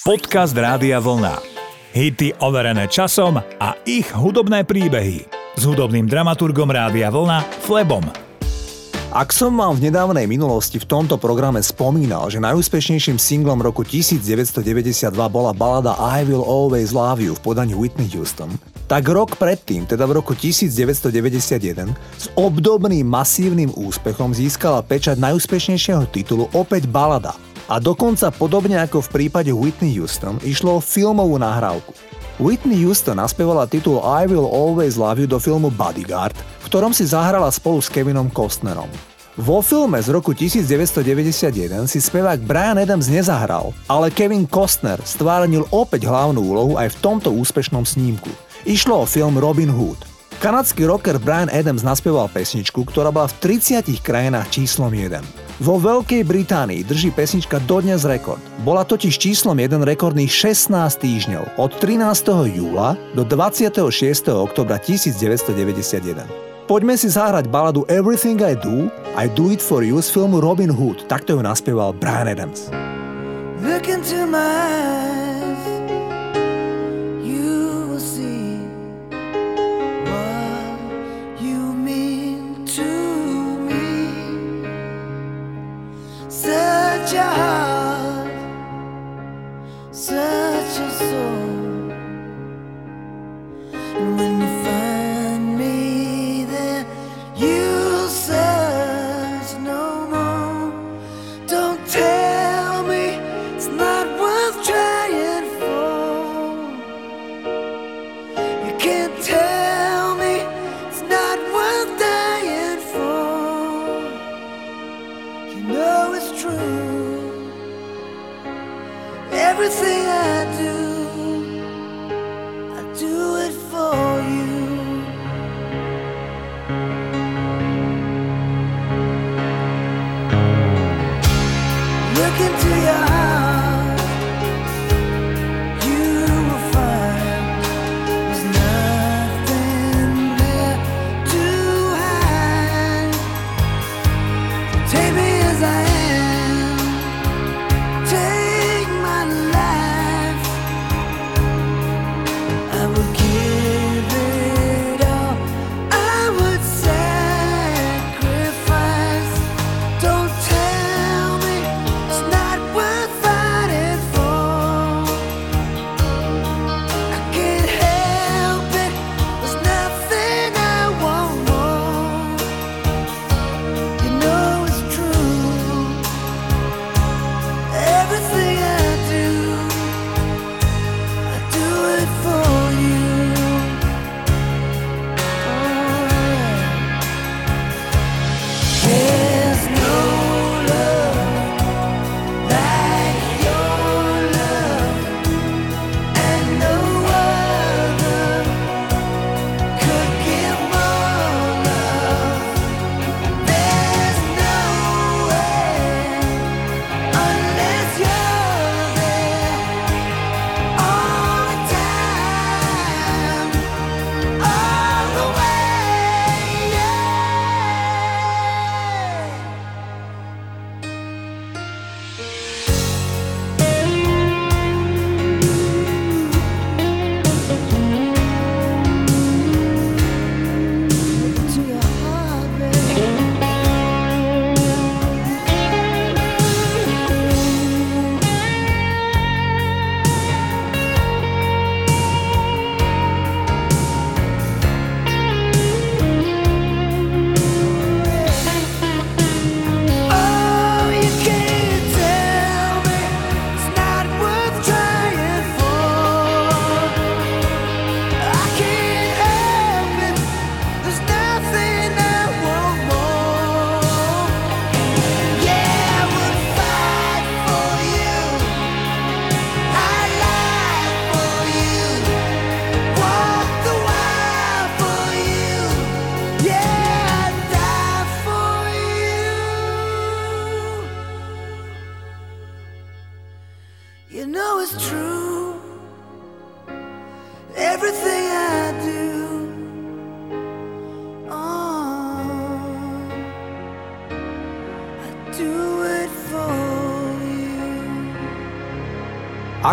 Podcast Rádia Vlna. Hity overené časom a ich hudobné príbehy. S hudobným dramaturgom Rádia Vlna Flebom. Ak som vám v nedávnej minulosti v tomto programe spomínal, že najúspešnejším singlom roku 1992 bola balada I Will Always Love You v podaní Whitney Houston, tak rok predtým, teda v roku 1991, s obdobným masívnym úspechom získala pečať najúspešnejšieho titulu opäť balada – a dokonca podobne ako v prípade Whitney Houston išlo o filmovú nahrávku. Whitney Houston naspievala titul I Will Always Love You do filmu Bodyguard, v ktorom si zahrala spolu s Kevinom Costnerom. Vo filme z roku 1991 si spevák Brian Adams nezahral, ale Kevin Costner stvárnil opäť hlavnú úlohu aj v tomto úspešnom snímku. Išlo o film Robin Hood. Kanadský rocker Brian Adams naspieval pesničku, ktorá bola v 30 krajinách číslom 1. Vo Veľkej Británii drží pesnička dodnes rekord. Bola totiž číslom 1 rekordných 16 týždňov od 13. júla do 26. oktobra 1991. Poďme si zahrať baladu Everything I Do, I Do It For You z filmu Robin Hood. Takto ju naspieval Brian Adams. Look into my your heart.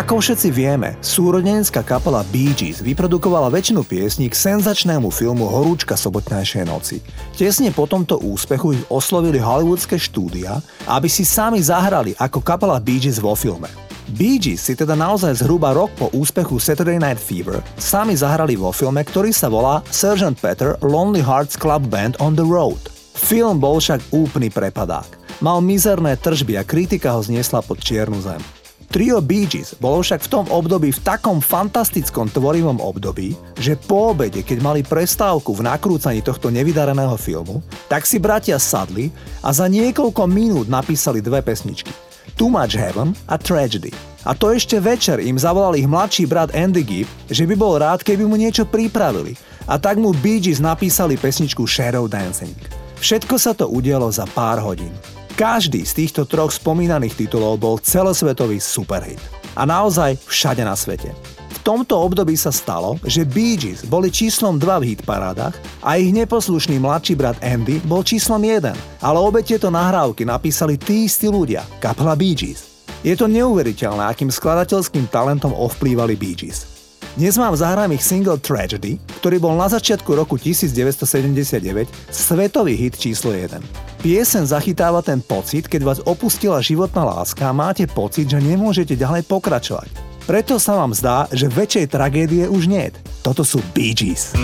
Ako všetci vieme, súrodenecká kapela Bee Gees vyprodukovala väčšinu piesní k senzačnému filmu Horúčka sobotnejšej noci. Tesne po tomto úspechu ich oslovili hollywoodske štúdia, aby si sami zahrali ako kapela Bee Gees vo filme. Bee Gees si teda naozaj zhruba rok po úspechu Saturday Night Fever sami zahrali vo filme, ktorý sa volá Sgt. Peter Lonely Hearts Club Band on the Road. Film bol však úplný prepadák. Mal mizerné tržby a kritika ho zniesla pod čiernu zem. Trio Bee Gees bolo však v tom období v takom fantastickom tvorivom období, že po obede, keď mali prestávku v nakrúcaní tohto nevydareného filmu, tak si bratia sadli a za niekoľko minút napísali dve pesničky. Too Much Heaven a Tragedy. A to ešte večer im zavolal ich mladší brat Andy Gibb, že by bol rád, keby mu niečo pripravili. A tak mu Bee Gees napísali pesničku Shadow Dancing. Všetko sa to udialo za pár hodín. Každý z týchto troch spomínaných titulov bol celosvetový superhit. A naozaj všade na svete. V tomto období sa stalo, že Bee Gees boli číslom 2 v hitparádach a ich neposlušný mladší brat Andy bol číslom 1, ale obe tieto nahrávky napísali tí istí ľudia, kapela Bee Gees. Je to neuveriteľné, akým skladateľským talentom ovplývali Bee Gees. Dnes mám zahraných single Tragedy, ktorý bol na začiatku roku 1979 svetový hit číslo 1. Piesen zachytáva ten pocit, keď vás opustila životná láska a máte pocit, že nemôžete ďalej pokračovať. Preto sa vám zdá, že väčšej tragédie už nie. Toto sú Bee Gees.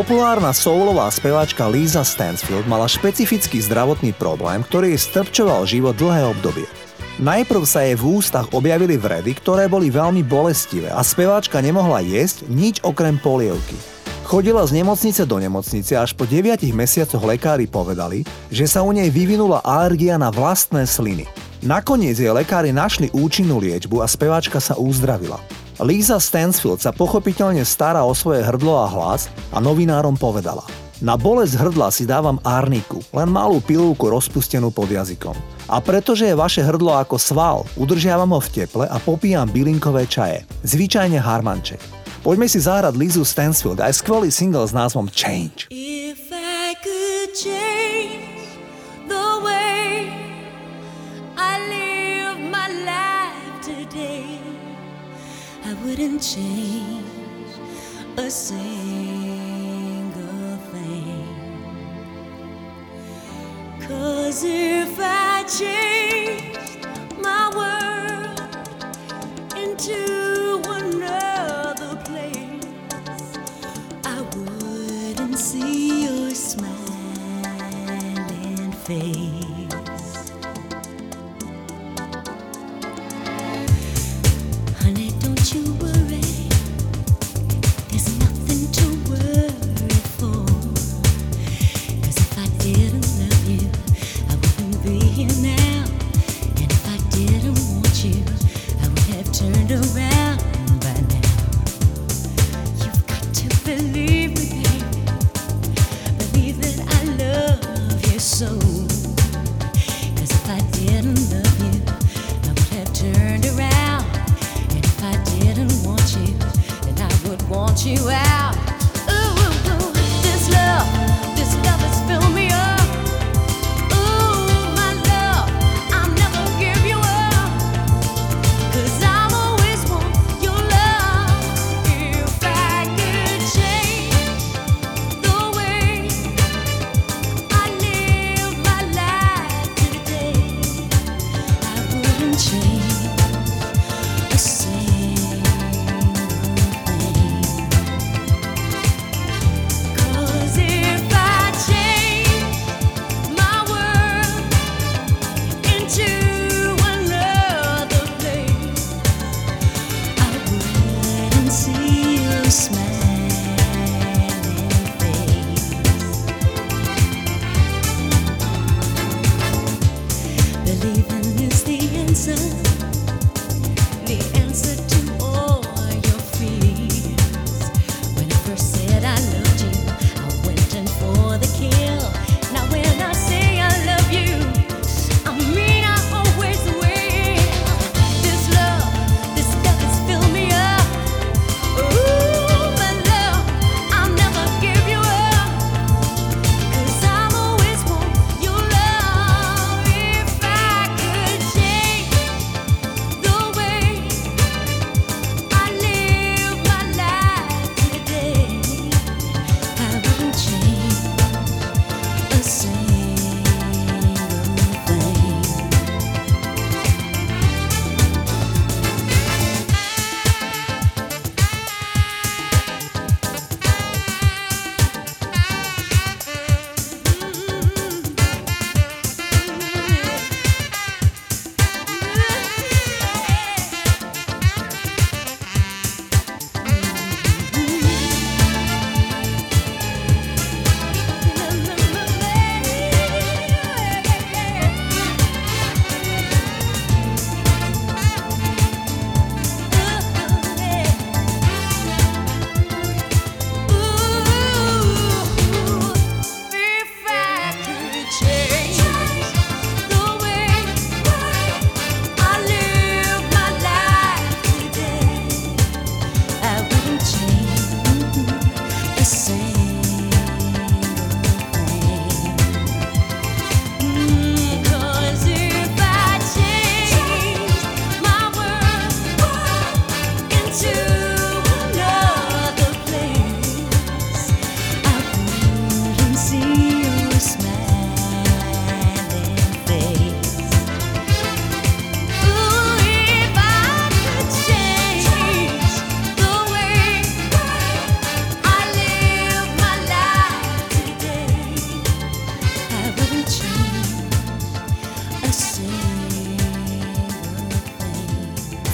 Populárna soulová speváčka Lisa Stansfield mala špecifický zdravotný problém, ktorý jej strpčoval život dlhé obdobie. Najprv sa jej v ústach objavili vredy, ktoré boli veľmi bolestivé a speváčka nemohla jesť nič okrem polievky. Chodila z nemocnice do nemocnice a až po 9 mesiacoch lekári povedali, že sa u nej vyvinula alergia na vlastné sliny. Nakoniec jej lekári našli účinnú liečbu a speváčka sa uzdravila. Lisa Stansfield sa pochopiteľne stará o svoje hrdlo a hlas a novinárom povedala Na bolesť hrdla si dávam arniku, len malú pilulku rozpustenú pod jazykom. A pretože je vaše hrdlo ako sval, udržiavam ho v teple a popíjam bylinkové čaje, zvyčajne harmanček. Poďme si zahrať Lizu Stansfield aj skvelý single s názvom Change. If I could change I wouldn't change a single thing. Cause if I changed my world into another place, I wouldn't see your smiling face. you out.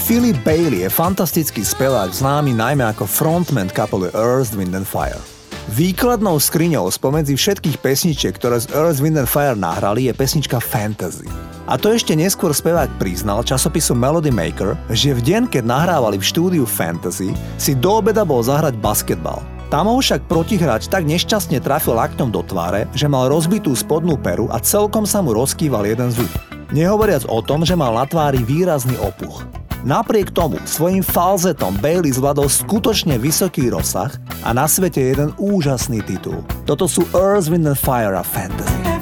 Philip Bailey je fantastický spevák známy najmä ako frontman kapely Earth, Wind and Fire. Výkladnou skriňou spomedzi všetkých pesničiek, ktoré z Earth, Wind and Fire nahrali, je pesnička Fantasy. A to ešte neskôr spevák priznal časopisu Melody Maker, že v deň, keď nahrávali v štúdiu Fantasy, si do obeda bol zahrať basketbal. Tam ho však protihráč tak nešťastne trafil lakňom do tváre, že mal rozbitú spodnú peru a celkom sa mu rozkýval jeden zub. Nehovoriac o tom, že mal na tvári výrazný opuch. Napriek tomu svojim falzetom Bailey zvládol skutočne vysoký rozsah a na svete jeden úžasný titul. Toto sú Earth, Wind and Fire a Fantasy.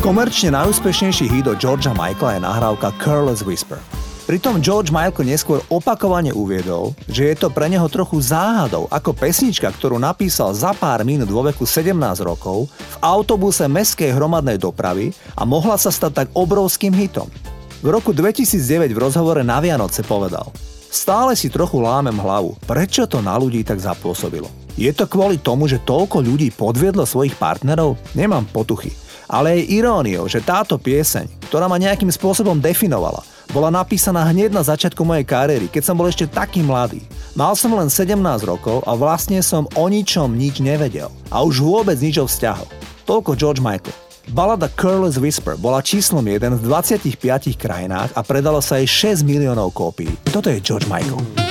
Komerčne najúspešnejší hit od Georgia Michaela je nahrávka Careless Whisper. Pritom George Michael neskôr opakovane uviedol, že je to pre neho trochu záhadou, ako pesnička, ktorú napísal za pár minút vo veku 17 rokov v autobuse meskej hromadnej dopravy a mohla sa stať tak obrovským hitom. V roku 2009 v rozhovore na Vianoce povedal Stále si trochu lámem hlavu, prečo to na ľudí tak zapôsobilo. Je to kvôli tomu, že toľko ľudí podviedlo svojich partnerov? Nemám potuchy. Ale je iróniou, že táto pieseň, ktorá ma nejakým spôsobom definovala, bola napísaná hneď na začiatku mojej kariéry, keď som bol ešte taký mladý. Mal som len 17 rokov a vlastne som o ničom nič nevedel. A už vôbec nič o vzťahoch. Toľko George Michael. Balada Curless Whisper bola číslom 1 v 25 krajinách a predalo sa jej 6 miliónov kópií. Toto je George Michael.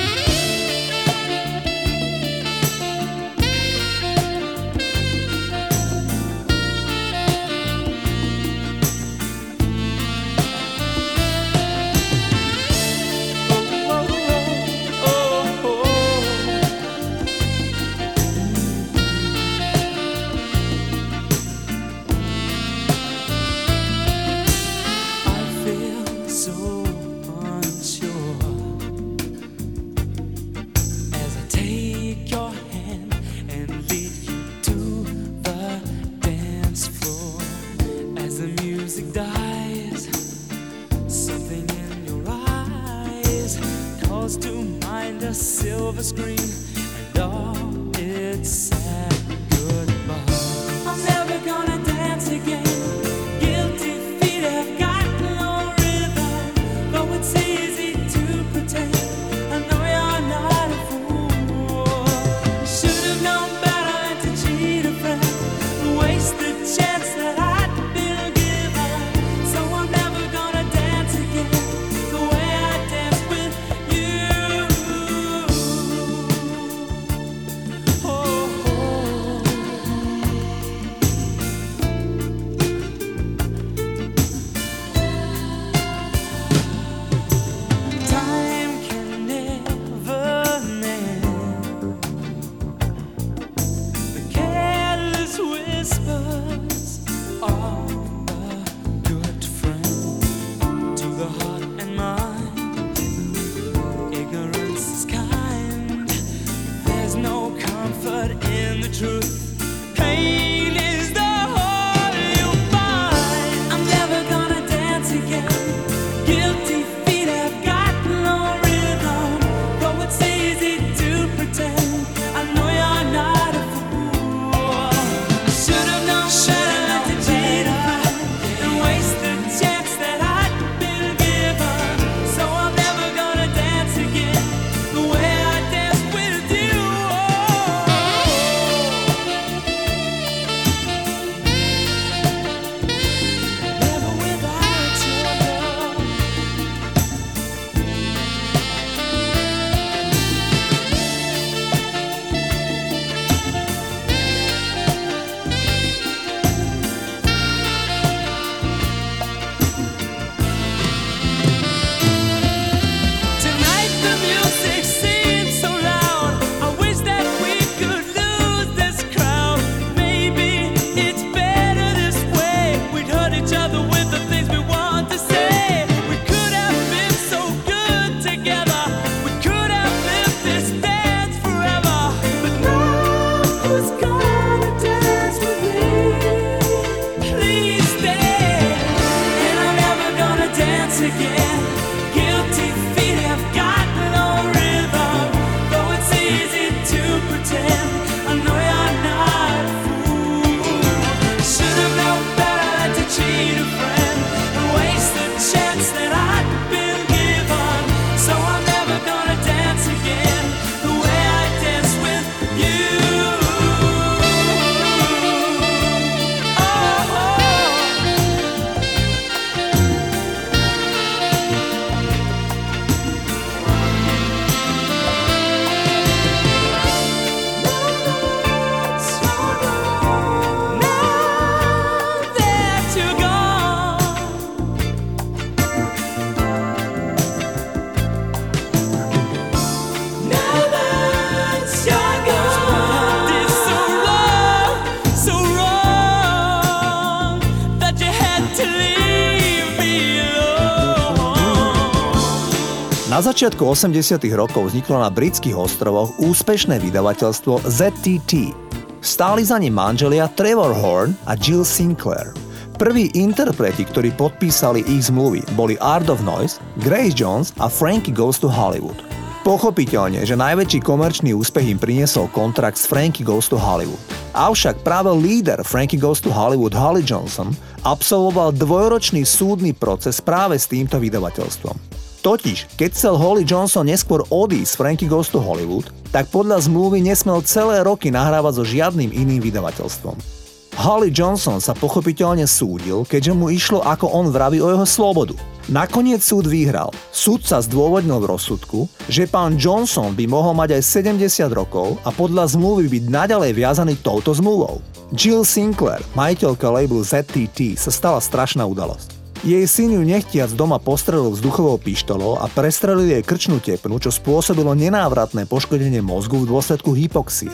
Na začiatku 80 rokov vzniklo na britských ostrovoch úspešné vydavateľstvo ZTT. Stáli za ním manželia Trevor Horn a Jill Sinclair. Prví interpreti, ktorí podpísali ich zmluvy, boli Art of Noise, Grace Jones a Frankie Goes to Hollywood. Pochopiteľne, že najväčší komerčný úspech im priniesol kontrakt s Frankie Goes to Hollywood. Avšak práve líder Frankie Goes to Hollywood Holly Johnson absolvoval dvojročný súdny proces práve s týmto vydavateľstvom. Totiž, keď chcel Holly Johnson neskôr odísť z Frankie Goes to Hollywood, tak podľa zmluvy nesmel celé roky nahrávať so žiadnym iným vydavateľstvom. Holly Johnson sa pochopiteľne súdil, keďže mu išlo ako on vraví o jeho slobodu. Nakoniec súd vyhral. Súd sa zdôvodnil v rozsudku, že pán Johnson by mohol mať aj 70 rokov a podľa zmluvy byť naďalej viazaný touto zmluvou. Jill Sinclair, majiteľka labelu ZTT, sa stala strašná udalosť. Jej syn ju nechtiac doma postrelil vzduchovou pištolou a prestrelil jej krčnú tepnu, čo spôsobilo nenávratné poškodenie mozgu v dôsledku hypoxie.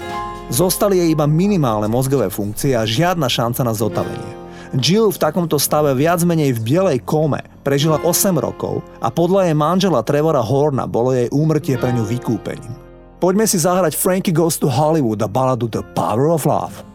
Zostali jej iba minimálne mozgové funkcie a žiadna šanca na zotavenie. Jill v takomto stave viac menej v bielej kome prežila 8 rokov a podľa jej manžela Trevora Horna bolo jej úmrtie pre ňu vykúpením. Poďme si zahrať Frankie Goes to Hollywood a baladu The Power of Love.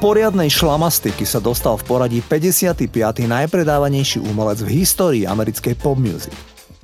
poriadnej šlamastiky sa dostal v poradí 55. najpredávanejší umelec v histórii americkej pop music.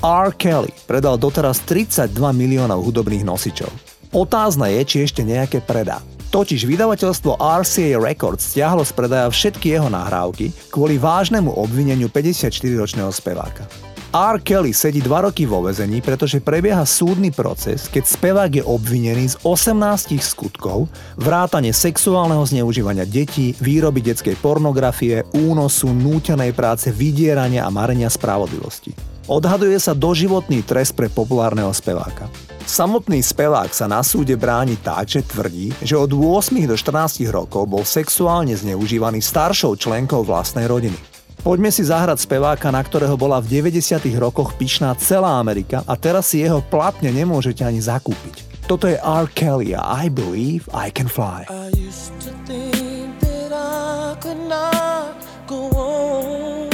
R. Kelly predal doteraz 32 miliónov hudobných nosičov. Otázne je, či ešte nejaké predá. Totiž vydavateľstvo RCA Records stiahlo z predaja všetky jeho nahrávky kvôli vážnemu obvineniu 54-ročného speváka. R. Kelly sedí 2 roky vo vezení, pretože prebieha súdny proces, keď spevák je obvinený z 18 skutkov, vrátane sexuálneho zneužívania detí, výroby detskej pornografie, únosu, nútenej práce, vydierania a marenia spravodlivosti. Odhaduje sa doživotný trest pre populárneho speváka. Samotný spevák sa na súde bráni tak, že tvrdí, že od 8 do 14 rokov bol sexuálne zneužívaný staršou členkou vlastnej rodiny. Poďme si zahrať speváka, na ktorého bola v 90. rokoch pyšná celá Amerika a teraz si jeho platne nemôžete ani zakúpiť. Toto je R. Kelly a I Believe I Can Fly. I used to think that I could not go on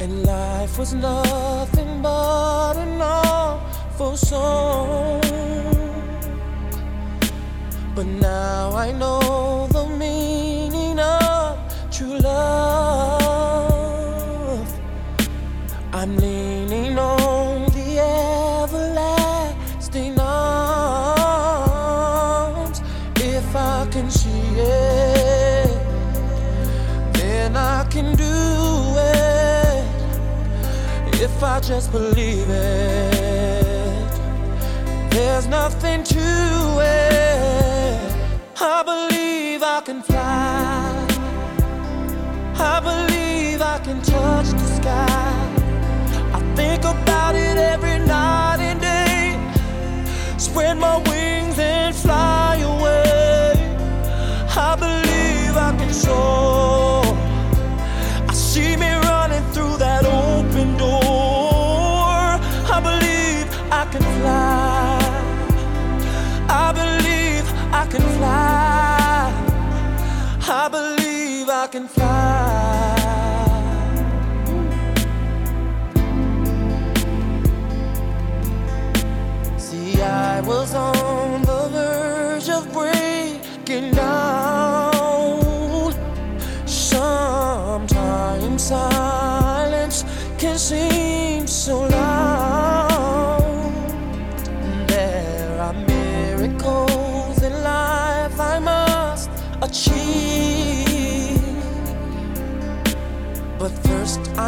And life was nothing but an awful song But now I know the meaning of true love. I'm leaning on the everlasting arms. If I can see it, then I can do it. If I just believe it, there's nothing to it. I believe I can can touch the sky. I think about it every night and day. Spread my wings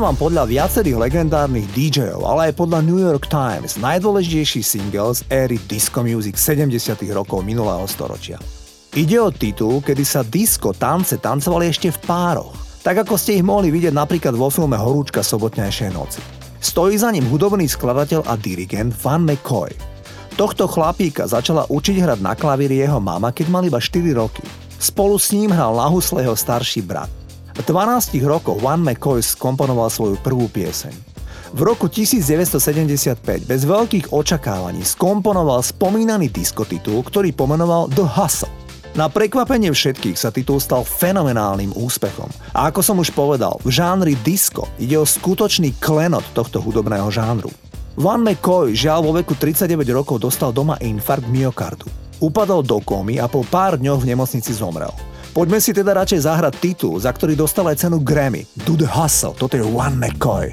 Zahrávam podľa viacerých legendárnych DJov, ale aj podľa New York Times najdôležitejší single z éry disco music 70 rokov minulého storočia. Ide o titul, kedy sa disco tance tancovali ešte v pároch, tak ako ste ich mohli vidieť napríklad vo filme Horúčka sobotnejšej noci. Stojí za ním hudobný skladateľ a dirigent Van McCoy. Tohto chlapíka začala učiť hrať na klavíri jeho mama, keď mal iba 4 roky. Spolu s ním hral na husle jeho starší brat. V 12 rokoch One McCoy skomponoval svoju prvú pieseň. V roku 1975 bez veľkých očakávaní skomponoval spomínaný diskotitul, ktorý pomenoval The Hustle. Na prekvapenie všetkých sa titul stal fenomenálnym úspechom. A ako som už povedal, v žánri disco ide o skutočný klenot tohto hudobného žánru. Van McCoy žiaľ vo veku 39 rokov dostal doma infarkt myokardu. Upadol do komy a po pár dňoch v nemocnici zomrel. Poďme si teda radšej zahrať titul, za ktorý dostal aj cenu Grammy. Do the Hustle, toto je One McCoy.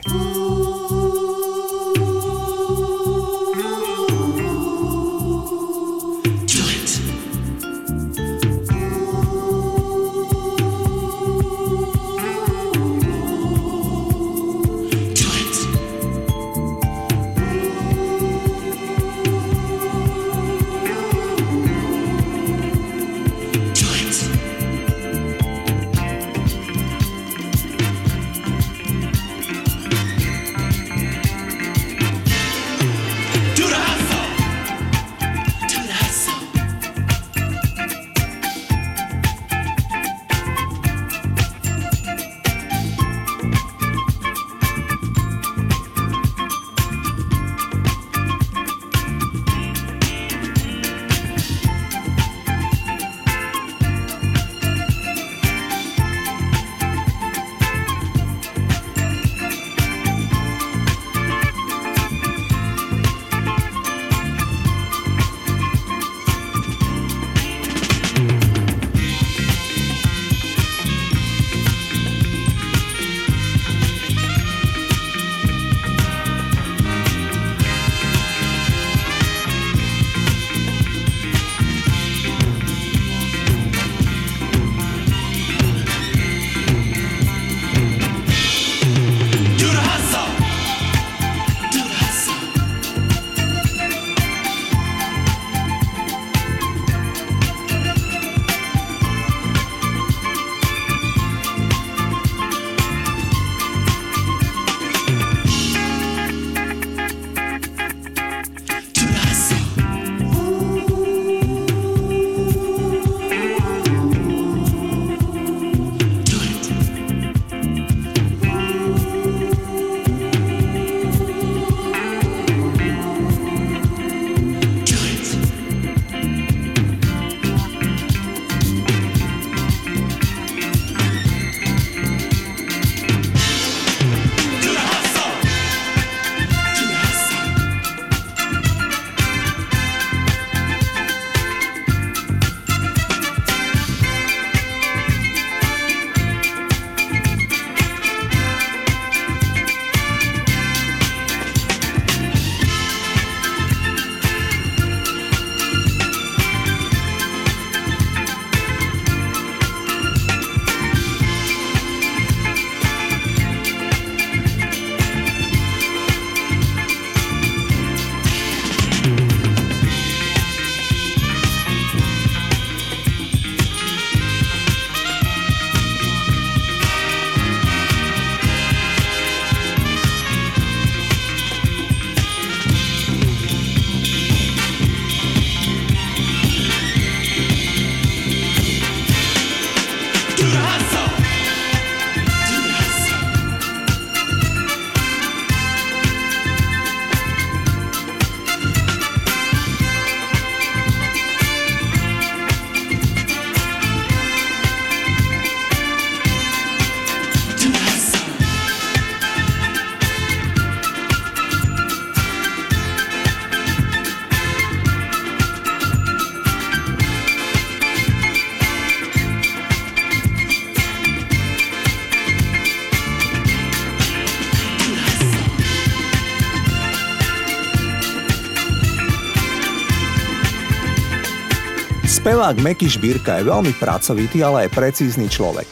Spevák Meky Šbírka je veľmi pracovitý, ale aj precízny človek.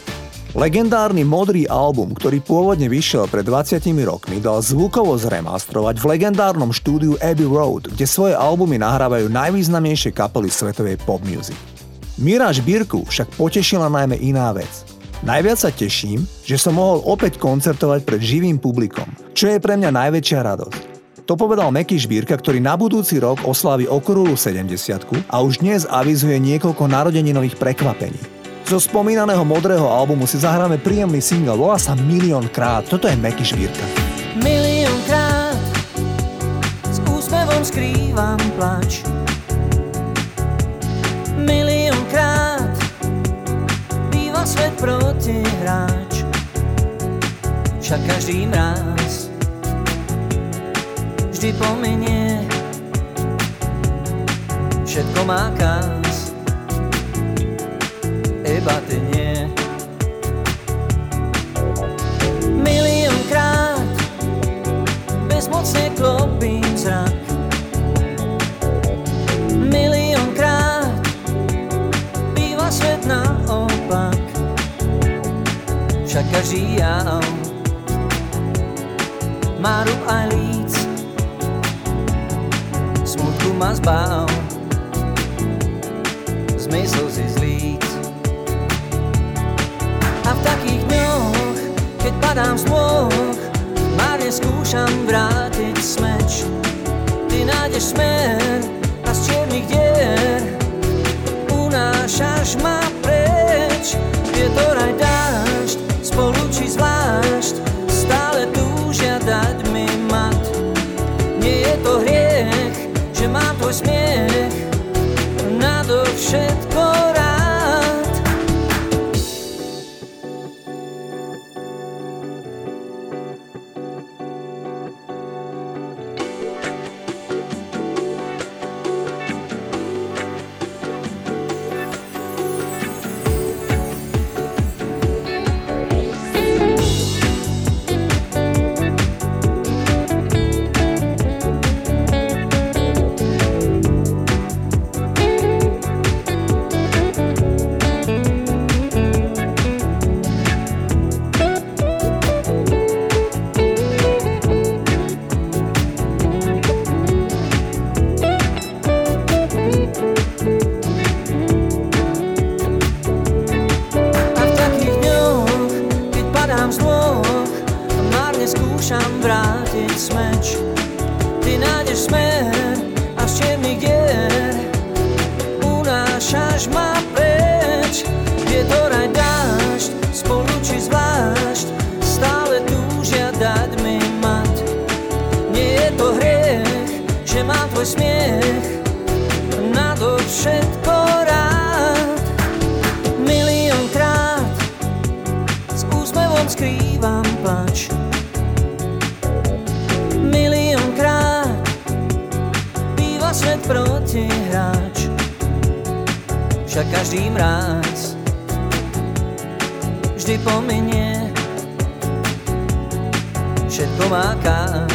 Legendárny modrý album, ktorý pôvodne vyšiel pred 20 rokmi, dal zvukovo zremastrovať v legendárnom štúdiu Abbey Road, kde svoje albumy nahrávajú najvýznamnejšie kapely svetovej pop music. Miráš Birku však potešila najmä iná vec. Najviac sa teším, že som mohol opäť koncertovať pred živým publikom, čo je pre mňa najväčšia radosť. To povedal Meky Šbírka, ktorý na budúci rok oslávi okrúhlu 70 a už dnes avizuje niekoľko narodeninových prekvapení. Zo spomínaného modrého albumu si zahráme príjemný single, volá sa Milión krát. Toto je Meky Švírka. Milión krát s úsmevom skrývam plač. Milión krát býva svet hráč. Však každý mráz vždy pomenie všetko má kás iba ty nie. Miliónkrát bezmocne klopím zrak. Miliónkrát býva svet naopak. Však každý jav má rúb aj líc. Smutku ma zbav, zmysl si zlíc. A v takých dňoch, keď padám z nôh, márne skúšam vrátiť smeč. Ty nájdeš smer śmiech na to wszystko rad Milion krat z uśmiechom skrywam płacz Milion krat bywa svet proti hráč. Však každý mráz vždy pominie. Všetko má kát